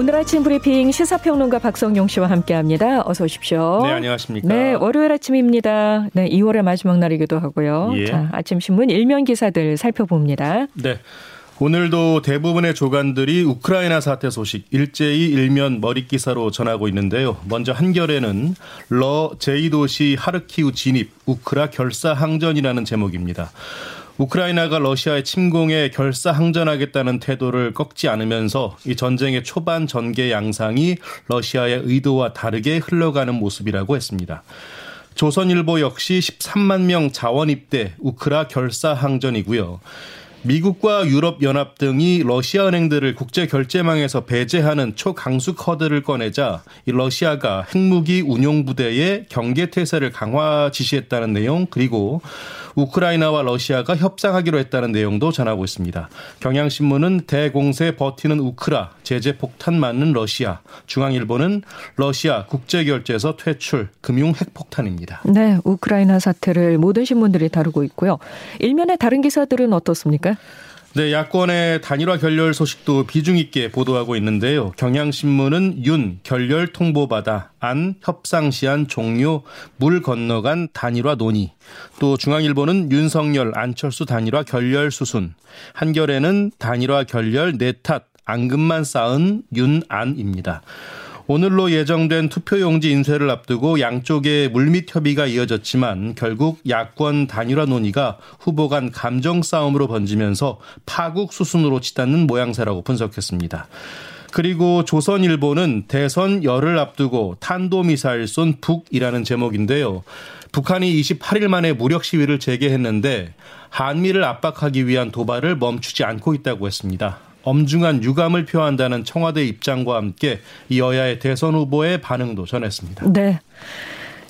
오늘 아침 브리핑 시사평론가 박성용 씨와 함께합니다. 어서 오십시오. 네, 안녕하십니까. 네, 월요일 아침입니다. 네, 2월의 마지막 날이기도 하고요. 예. 자, 아침 신문 일면 기사들 살펴봅니다. 네. 오늘도 대부분의 조간들이 우크라이나 사태 소식 일제히 일면 머릿 기사로 전하고 있는데요. 먼저 한겨레는 러 제2도시 하르키우 진입 우크라 결사 항전이라는 제목입니다. 우크라이나가 러시아의 침공에 결사항전하겠다는 태도를 꺾지 않으면서 이 전쟁의 초반 전개 양상이 러시아의 의도와 다르게 흘러가는 모습이라고 했습니다. 조선일보 역시 13만 명 자원 입대 우크라 결사항전이고요. 미국과 유럽 연합 등이 러시아 은행들을 국제 결제망에서 배제하는 초강수 커드를 꺼내자 이 러시아가 핵무기 운용 부대의 경계 태세를 강화 지시했다는 내용 그리고 우크라이나와 러시아가 협상하기로 했다는 내용도 전하고 있습니다. 경향신문은 대공세 버티는 우크라, 제재 폭탄 맞는 러시아, 중앙일보는 러시아 국제결제에서 퇴출, 금융 핵폭탄입니다. 네, 우크라이나 사태를 모든 신문들이 다루고 있고요. 일면의 다른 기사들은 어떻습니까? 네, 야권의 단일화 결렬 소식도 비중 있게 보도하고 있는데요. 경향신문은 윤 결렬 통보받아 안 협상 시한 종료 물 건너간 단일화 논의. 또 중앙일보는 윤석열 안철수 단일화 결렬 수순. 한결에는 단일화 결렬 내탓 앙금만 쌓은 윤안입니다. 오늘로 예정된 투표용지 인쇄를 앞두고 양쪽의 물밑 협의가 이어졌지만 결국 야권 단일화 논의가 후보 간 감정 싸움으로 번지면서 파국 수순으로 치닫는 모양새라고 분석했습니다. 그리고 조선일보는 대선 열을 앞두고 탄도미사일 쏜 북이라는 제목인데요. 북한이 28일 만에 무력 시위를 재개했는데 한미를 압박하기 위한 도발을 멈추지 않고 있다고 했습니다. 엄중한 유감을 표한다는 청와대 입장과 함께 여야의 대선 후보의 반응도 전했습니다. 네.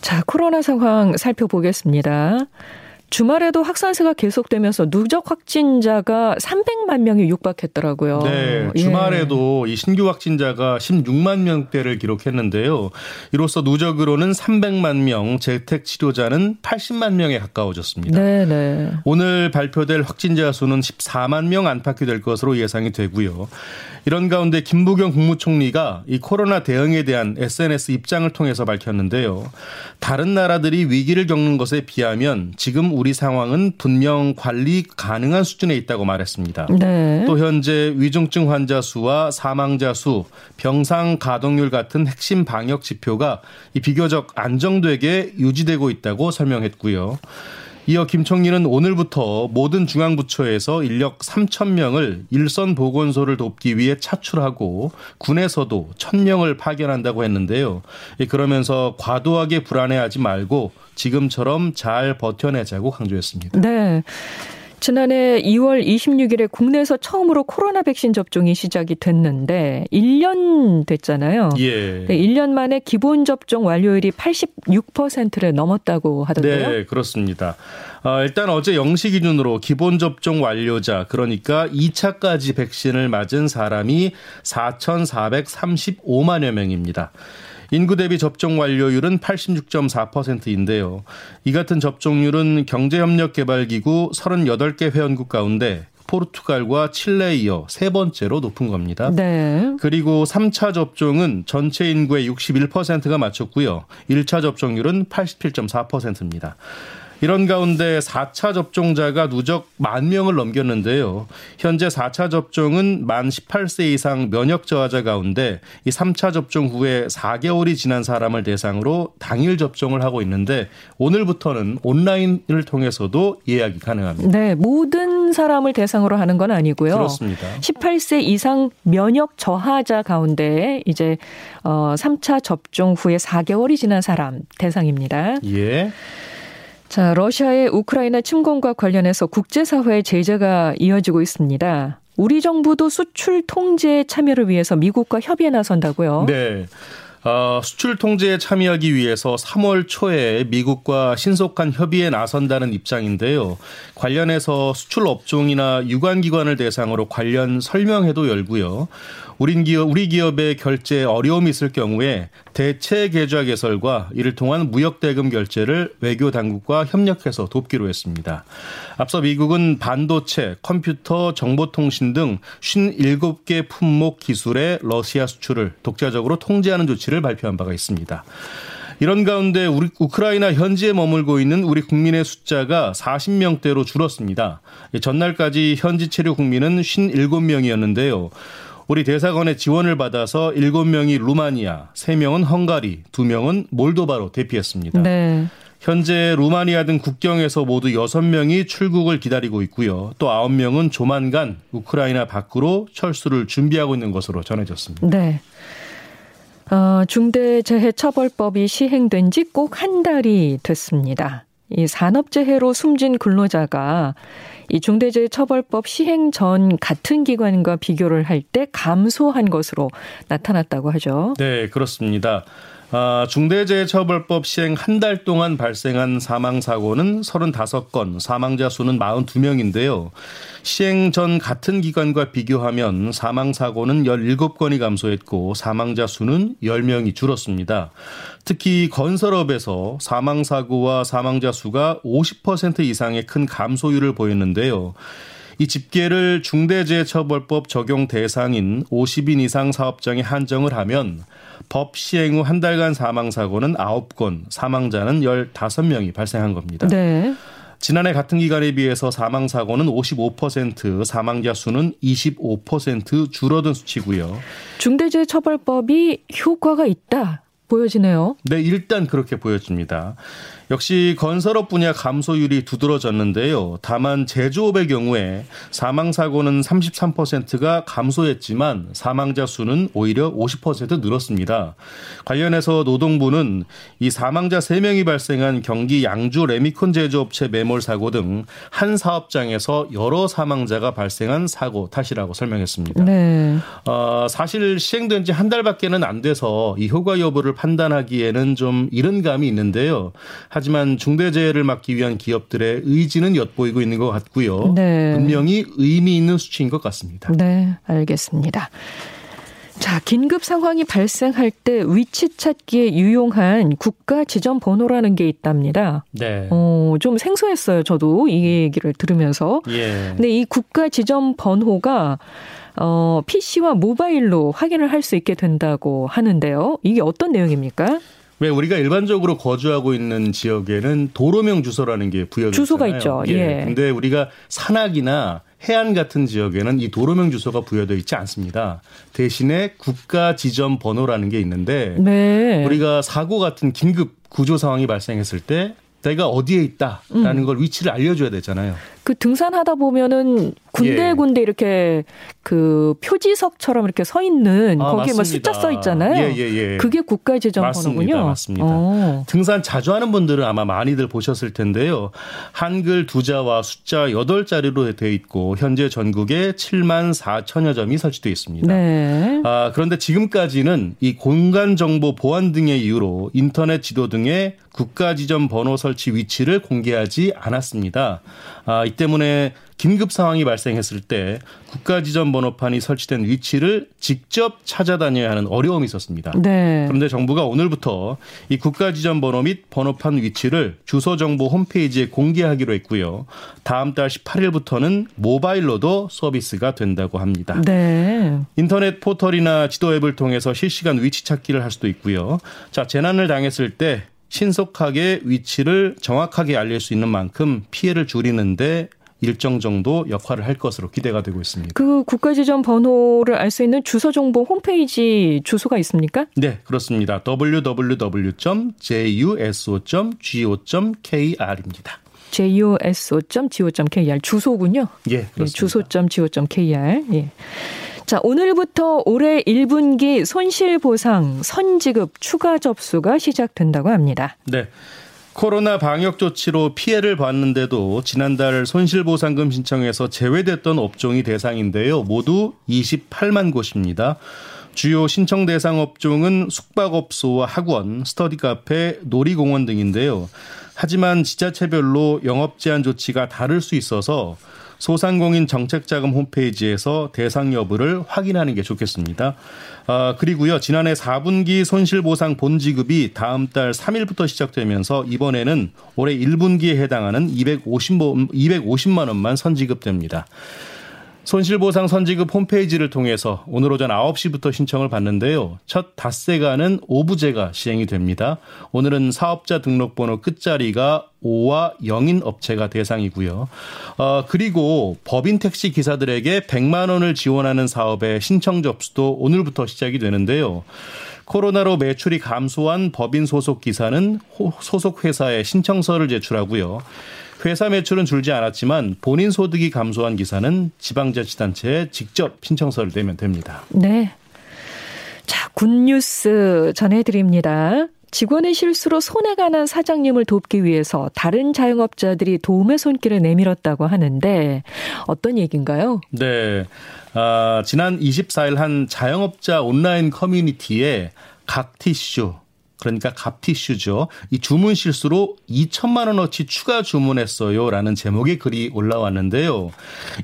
자, 코로나 상황 살펴보겠습니다. 주말에도 확산세가 계속되면서 누적 확진자가 300만 명이 육박했더라고요. 네, 예. 주말에도 이 신규 확진자가 16만 명대를 기록했는데요. 이로써 누적으로는 300만 명, 재택 치료자는 80만 명에 가까워졌습니다. 네, 네. 오늘 발표될 확진자 수는 14만 명 안팎이 될 것으로 예상이 되고요. 이런 가운데 김부겸 국무총리가 이 코로나 대응에 대한 SNS 입장을 통해서 밝혔는데요. 다른 나라들이 위기를 겪는 것에 비하면 지금 우리 상황은 분명 관리 가능한 수준에 있다고 말했습니다. 네. 또 현재 위중증 환자 수와 사망자 수, 병상 가동률 같은 핵심 방역 지표가 이 비교적 안정되게 유지되고 있다고 설명했고요. 이어 김 총리는 오늘부터 모든 중앙부처에서 인력 3천 명을 일선 보건소를 돕기 위해 차출하고 군에서도 1,000명을 파견한다고 했는데요. 예, 그러면서 과도하게 불안해하지 말고 지금처럼 잘 버텨내자고 강조했습니다. 네. 지난해 2월 26일에 국내에서 처음으로 코로나 백신 접종이 시작이 됐는데 1년 됐잖아요. 예. 네, 1년 만에 기본 접종 완료율이 86%를 넘었다고 하던데요. 네, 그렇습니다. 어, 일단 어제 0시 기준으로 기본 접종 완료자 그러니까 2차까지 백신을 맞은 사람이 4,435만여 명입니다. 인구 대비 접종 완료율은 86.4%인데요. 이 같은 접종률은 경제협력개발기구 38개 회원국 가운데 포르투갈과 칠레에 이어 세 번째로 높은 겁니다. 네. 그리고 3차 접종은 전체 인구의 61%가 맞췄고요. 1차 접종률은 87.4%입니다. 이런 가운데 4차 접종자가 누적 만 명을 넘겼는데요. 현재 4차 접종은 만 18세 이상 면역 저하자 가운데 이 3차 접종 후에 4개월이 지난 사람을 대상으로 당일 접종을 하고 있는데 오늘부터는 온라인을 통해서도 예약이 가능합니다. 네, 모든 사람을 대상으로 하는 건 아니고요. 그렇습니다. 18세 이상 면역 저하자 가운데 이제 어 3차 접종 후에 4개월이 지난 사람 대상입니다. 예. 자, 러시아의 우크라이나 침공과 관련해서 국제사회의 제재가 이어지고 있습니다. 우리 정부도 수출 통제에 참여를 위해서 미국과 협의에 나선다고요. 네. 어, 수출 통제에 참여하기 위해서 3월 초에 미국과 신속한 협의에 나선다는 입장인데요. 관련해서 수출 업종이나 유관 기관을 대상으로 관련 설명회도 열고요. 우리 기업 우리 기업의 결제 어려움이 있을 경우에 대체 계좌 개설과 이를 통한 무역 대금 결제를 외교 당국과 협력해서 돕기로 했습니다. 앞서 미국은 반도체, 컴퓨터, 정보통신 등 57개 품목 기술의 러시아 수출을 독자적으로 통제하는 조치를 발표한 바가 있습니다. 이런 가운데 우리 우크라이나 현지에 머물고 있는 우리 국민의 숫자가 40명대로 줄었습니다. 전날까지 현지 체류 국민은 57명이었는데요. 우리 대사관의 지원을 받아서 7명이 루마니아, 3명은 헝가리, 2명은 몰도바로 대피했습니다. 네. 현재 루마니아 등 국경에서 모두 6명이 출국을 기다리고 있고요. 또 9명은 조만간 우크라이나 밖으로 철수를 준비하고 있는 것으로 전해졌습니다. 네. 어, 중대재해처벌법이 시행된 지 꼭 한 달이 됐습니다. 이 산업재해로 숨진 근로자가 이 중대재해처벌법 시행 전 같은 기관과 비교를 할 때 감소한 것으로 나타났다고 하죠. 네, 그렇습니다. 아, 중대재해처벌법 시행 한 달 동안 발생한 사망 사고는 35건, 사망자 수는 42명인데요. 시행 전 같은 기간과 비교하면 사망 사고는 17건이 감소했고 사망자 수는 10명이 줄었습니다. 특히 건설업에서 사망 사고와 사망자 수가 50% 이상의 큰 감소율을 보였는데요. 이 집계를 중대재해처벌법 적용 대상인 50인 이상 사업장에 한정을 하면 법 시행 후 한 달간 사망 사고는 9건, 사망자는 15명이 발생한 겁니다. 네. 지난해 같은 기간에 비해서 사망 사고는 55%, 사망자 수는 25% 줄어든 수치고요. 중대재해처벌법이 효과가 있다. 보여지네요. 네, 일단 그렇게 보여집니다. 역시 건설업 분야 감소율이 두드러졌는데요. 다만 제조업의 경우에 사망 사고는 33%가 감소했지만 사망자 수는 오히려 50% 늘었습니다. 관련해서 노동부는 이 사망자 3명이 발생한 경기 양주 레미콘 제조업체 매몰 사고 등 한 사업장에서 여러 사망자가 발생한 사고 탓이라고 설명했습니다. 네. 어, 사실 시행된 지 한 달밖에는 안 돼서 이 효과 여부를 판단하기에는 좀 이른 감이 있는데요. 하지만 중대재해를 막기 위한 기업들의 의지는 엿보이고 있는 것 같고요. 네. 분명히 의미 있는 수치인 것 같습니다. 네, 알겠습니다. 자, 긴급 상황이 발생할 때 위치 찾기에 유용한 국가 지점 번호라는 게 있답니다. 네. 어, 좀 생소했어요. 저도 이 얘기를 들으면서. 예. 근데 이 국가 지점 번호가 어, PC와 모바일로 확인을 할 수 있게 된다고 하는데요. 이게 어떤 내용입니까? 왜 우리가 일반적으로 거주하고 있는 지역에는 도로명 주소라는 게 부여되어 주소가 있죠. 예. 예. 근데 우리가 산악이나 해안 같은 지역에는 이 도로명 주소가 부여되어 있지 않습니다. 대신에 국가 지점 번호라는 게 있는데 네. 우리가 사고 같은 긴급 구조 상황이 발생했을 때 내가 어디에 있다라는 음. 걸 위치를 알려줘야 되잖아요. 그 등산하다 보면은 군데군데 예. 이렇게 그 표지석처럼 이렇게 서 있는 아, 거기에 뭐 숫자 써 있잖아요. 예, 예, 예. 그게 국가지정 맞습니다, 번호군요. 맞습니다. 오. 어. 등산 자주 하는 분들은 아마 많이들 보셨을 텐데요. 한글 두자와 숫자 8자리로 되어 있고 현재 전국에 7만 4천여 점이 설치되어 있습니다. 네. 아, 그런데 지금까지는 이 공간 정보 보안 등의 이유로 인터넷 지도 등의 국가 지점 번호 설치 위치를 공개하지 않았습니다. 아, 이 때문에 긴급 상황이 발생했을 때 국가 지점 번호판이 설치된 위치를 직접 찾아다녀야 하는 어려움이 있었습니다. 네. 그런데 정부가 오늘부터 이 국가 지점 번호 및 번호판 위치를 주소 정보 홈페이지에 공개하기로 했고요. 다음 달 18일부터는 모바일로도 서비스가 된다고 합니다. 네. 인터넷 포털이나 지도 앱을 통해서 실시간 위치 찾기를 할 수도 있고요. 자, 재난을 당했을 때 신속하게 위치를 정확하게 알릴 수 있는 만큼 피해를 줄이는데 일정 정도 역할을 할 것으로 기대가 되고 있습니다. 그 국가지점 번호를 알 수 있는 주소 정보 홈페이지 주소가 있습니까? 네, 그렇습니다. www.juso.go.kr입니다. juso.go.kr 주소군요. 예, 네, 그렇습니다. 예, 주소.go.kr. 예. 자, 오늘부터 올해 1분기 손실보상 선지급 추가 접수가 시작된다고 합니다. 네. 코로나 방역 조치로 피해를 봤는데도 지난달 손실보상금 신청에서 제외됐던 업종이 대상인데요. 모두 28만 곳입니다. 주요 신청 대상 업종은 숙박업소와 학원, 스터디 카페, 놀이공원 등인데요. 하지만 지자체별로 영업 제한 조치가 다를 수 있어서 소상공인 정책자금 홈페이지에서 대상 여부를 확인하는 게 좋겠습니다. 아, 그리고요, 지난해 4분기 손실보상 본지급이 다음 달 3일부터 시작되면서 이번에는 올해 1분기에 해당하는 250, 250만 원만 선지급됩니다. 손실보상 선지급 홈페이지를 통해서 오늘 오전 9시부터 신청을 받는데요. 첫 닷새가는 오부제가 시행이 됩니다. 오늘은 사업자 등록번호 끝자리가 5와 0인 업체가 대상이고요. 어, 그리고 법인 택시 기사들에게 100만 원을 지원하는 사업의 신청 접수도 오늘부터 시작이 되는데요. 코로나로 매출이 감소한 법인 소속 기사는 소속 회사에 신청서를 제출하고요. 회사 매출은 줄지 않았지만 본인 소득이 감소한 기사는 지방자치단체에 직접 신청서를 내면 됩니다. 네. 자, 굿뉴스 전해드립니다. 직원의 실수로 손해가 난 사장님을 돕기 위해서 다른 자영업자들이 도움의 손길을 내밀었다고 하는데 어떤 얘기인가요? 네. 아, 지난 24일 한 자영업자 온라인 커뮤니티에 각 티슈 그러니까 갑티슈죠. 이 주문 실수로 2천만 원어치 추가 주문했어요라는 제목의 글이 올라왔는데요.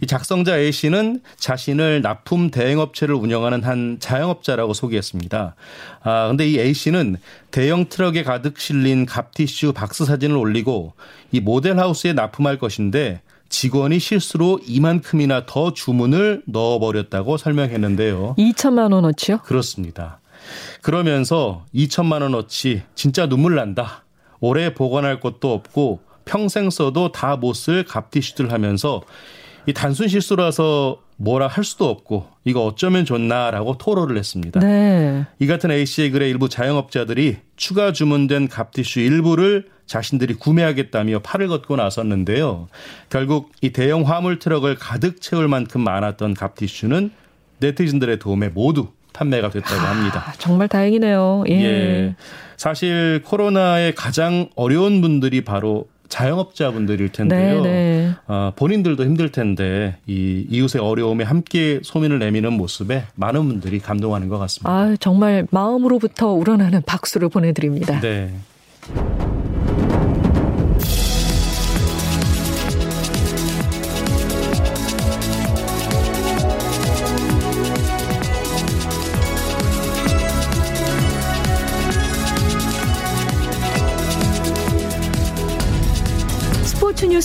이 작성자 A 씨는 자신을 납품 대행업체를 운영하는 한 자영업자라고 소개했습니다. 아 근데 이 A 씨는 대형 트럭에 가득 실린 갑티슈 박스 사진을 올리고 이 모델하우스에 납품할 것인데 직원이 실수로 이만큼이나 더 주문을 넣어버렸다고 설명했는데요. 2천만 원어치요? 그렇습니다. 그러면서 2천만 원어치 진짜 눈물 난다. 오래 보관할 것도 없고 평생 써도 다 못 쓸 갑티슈들 하면서 이 단순 실수라서 뭐라 할 수도 없고 이거 어쩌면 좋나라고 토로를 했습니다. 네. 이 같은 A 씨의 글에 일부 자영업자들이 추가 주문된 갑티슈 일부를 자신들이 구매하겠다며 팔을 걷고 나섰는데요. 결국 이 대형 화물 트럭을 가득 채울 만큼 많았던 갑티슈는 네티즌들의 도움에 모두 판매가 됐다고 합니다. 아, 정말 다행이네요. 예. 예. 사실 코로나에 가장 어려운 분들이 바로 자영업자분들일 텐데요. 네, 네. 어, 본인들도 힘들 텐데 이 이웃의 어려움에 함께 소민을 내미는 모습에 많은 분들이 감동하는 것 같습니다. 아, 정말 마음으로부터 우러나는 박수를 보내드립니다. 네.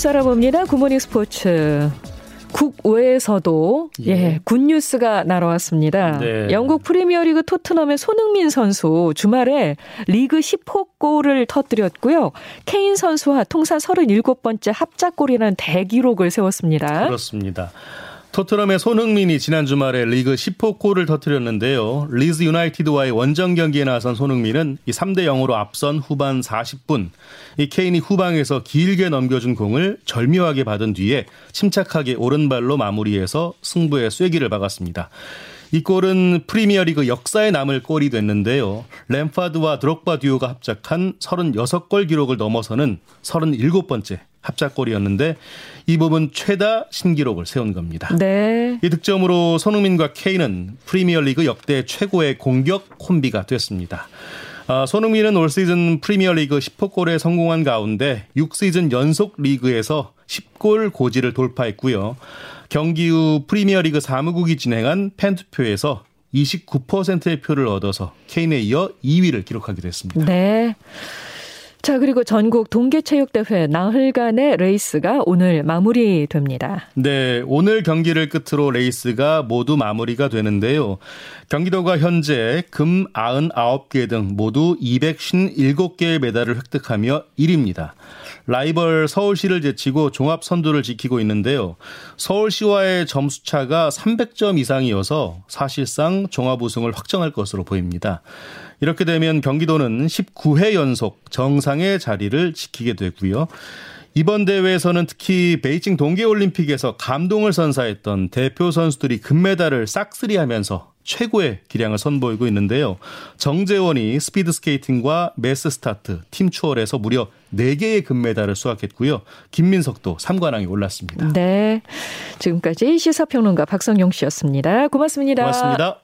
뉴스 알아봅니다. good morning 스포츠. 국외에서도 예, 예 good news가 날아왔습니다. 네. 영국 프리미어리그 토트넘의 손흥민 선수 주말에 리그 10호 골을 터뜨렸고요. 케인 선수와 통산 37번째 합작골이라는 대기록을 세웠습니다. 그렇습니다. 토트넘의 손흥민이 지난 주말에 리그 10호 골을 터뜨렸는데요. 리즈 유나이티드와의 원정 경기에 나선 손흥민은 이 3대 0으로 앞선 후반 40분 이 케인이 후방에서 길게 넘겨준 공을 절묘하게 받은 뒤에 침착하게 오른발로 마무리해서 승부의 쐐기를 박았습니다. 이 골은 프리미어리그 역사에 남을 골이 됐는데요. 램파드와 드록바 듀오가 합작한 36골 기록을 넘어서는 37번째 합작골이었는데 이 부분 최다 신기록을 세운 겁니다. 네. 이 득점으로 손흥민과 케인은 프리미어리그 역대 최고의 공격 콤비가 됐습니다. 아, 손흥민은 올 시즌 프리미어리그 10호 골에 성공한 가운데 6시즌 연속 리그에서 10골 고지를 돌파했고요. 경기 후 프리미어리그 사무국이 진행한 팬투표에서 29%의 표를 얻어서 케인에 이어 2위를 기록하게 됐습니다. 네. 자, 그리고 전국 동계체육대회 나흘간의 레이스가 오늘 마무리됩니다. 네, 오늘 경기를 끝으로 레이스가 모두 마무리가 되는데요. 경기도가 현재 금 99개 등 모두 257개의 메달을 획득하며 1위입니다. 라이벌 서울시를 제치고 종합 선두를 지키고 있는데요. 서울시와의 점수차가 300점 이상이어서 사실상 종합 우승을 확정할 것으로 보입니다. 이렇게 되면 경기도는 19회 연속 정상의 자리를 지키게 되고요. 이번 대회에서는 특히 베이징 동계올림픽에서 감동을 선사했던 대표 선수들이 금메달을 싹쓸이하면서 최고의 기량을 선보이고 있는데요. 정재원이 스피드 스케이팅과 mass start, 팀 추월에서 무려 4개의 금메달을 수확했고요. 김민석도 3관왕에 올랐습니다. 네. 지금까지 시사평론가 박성용 씨였습니다. 고맙습니다. 고맙습니다.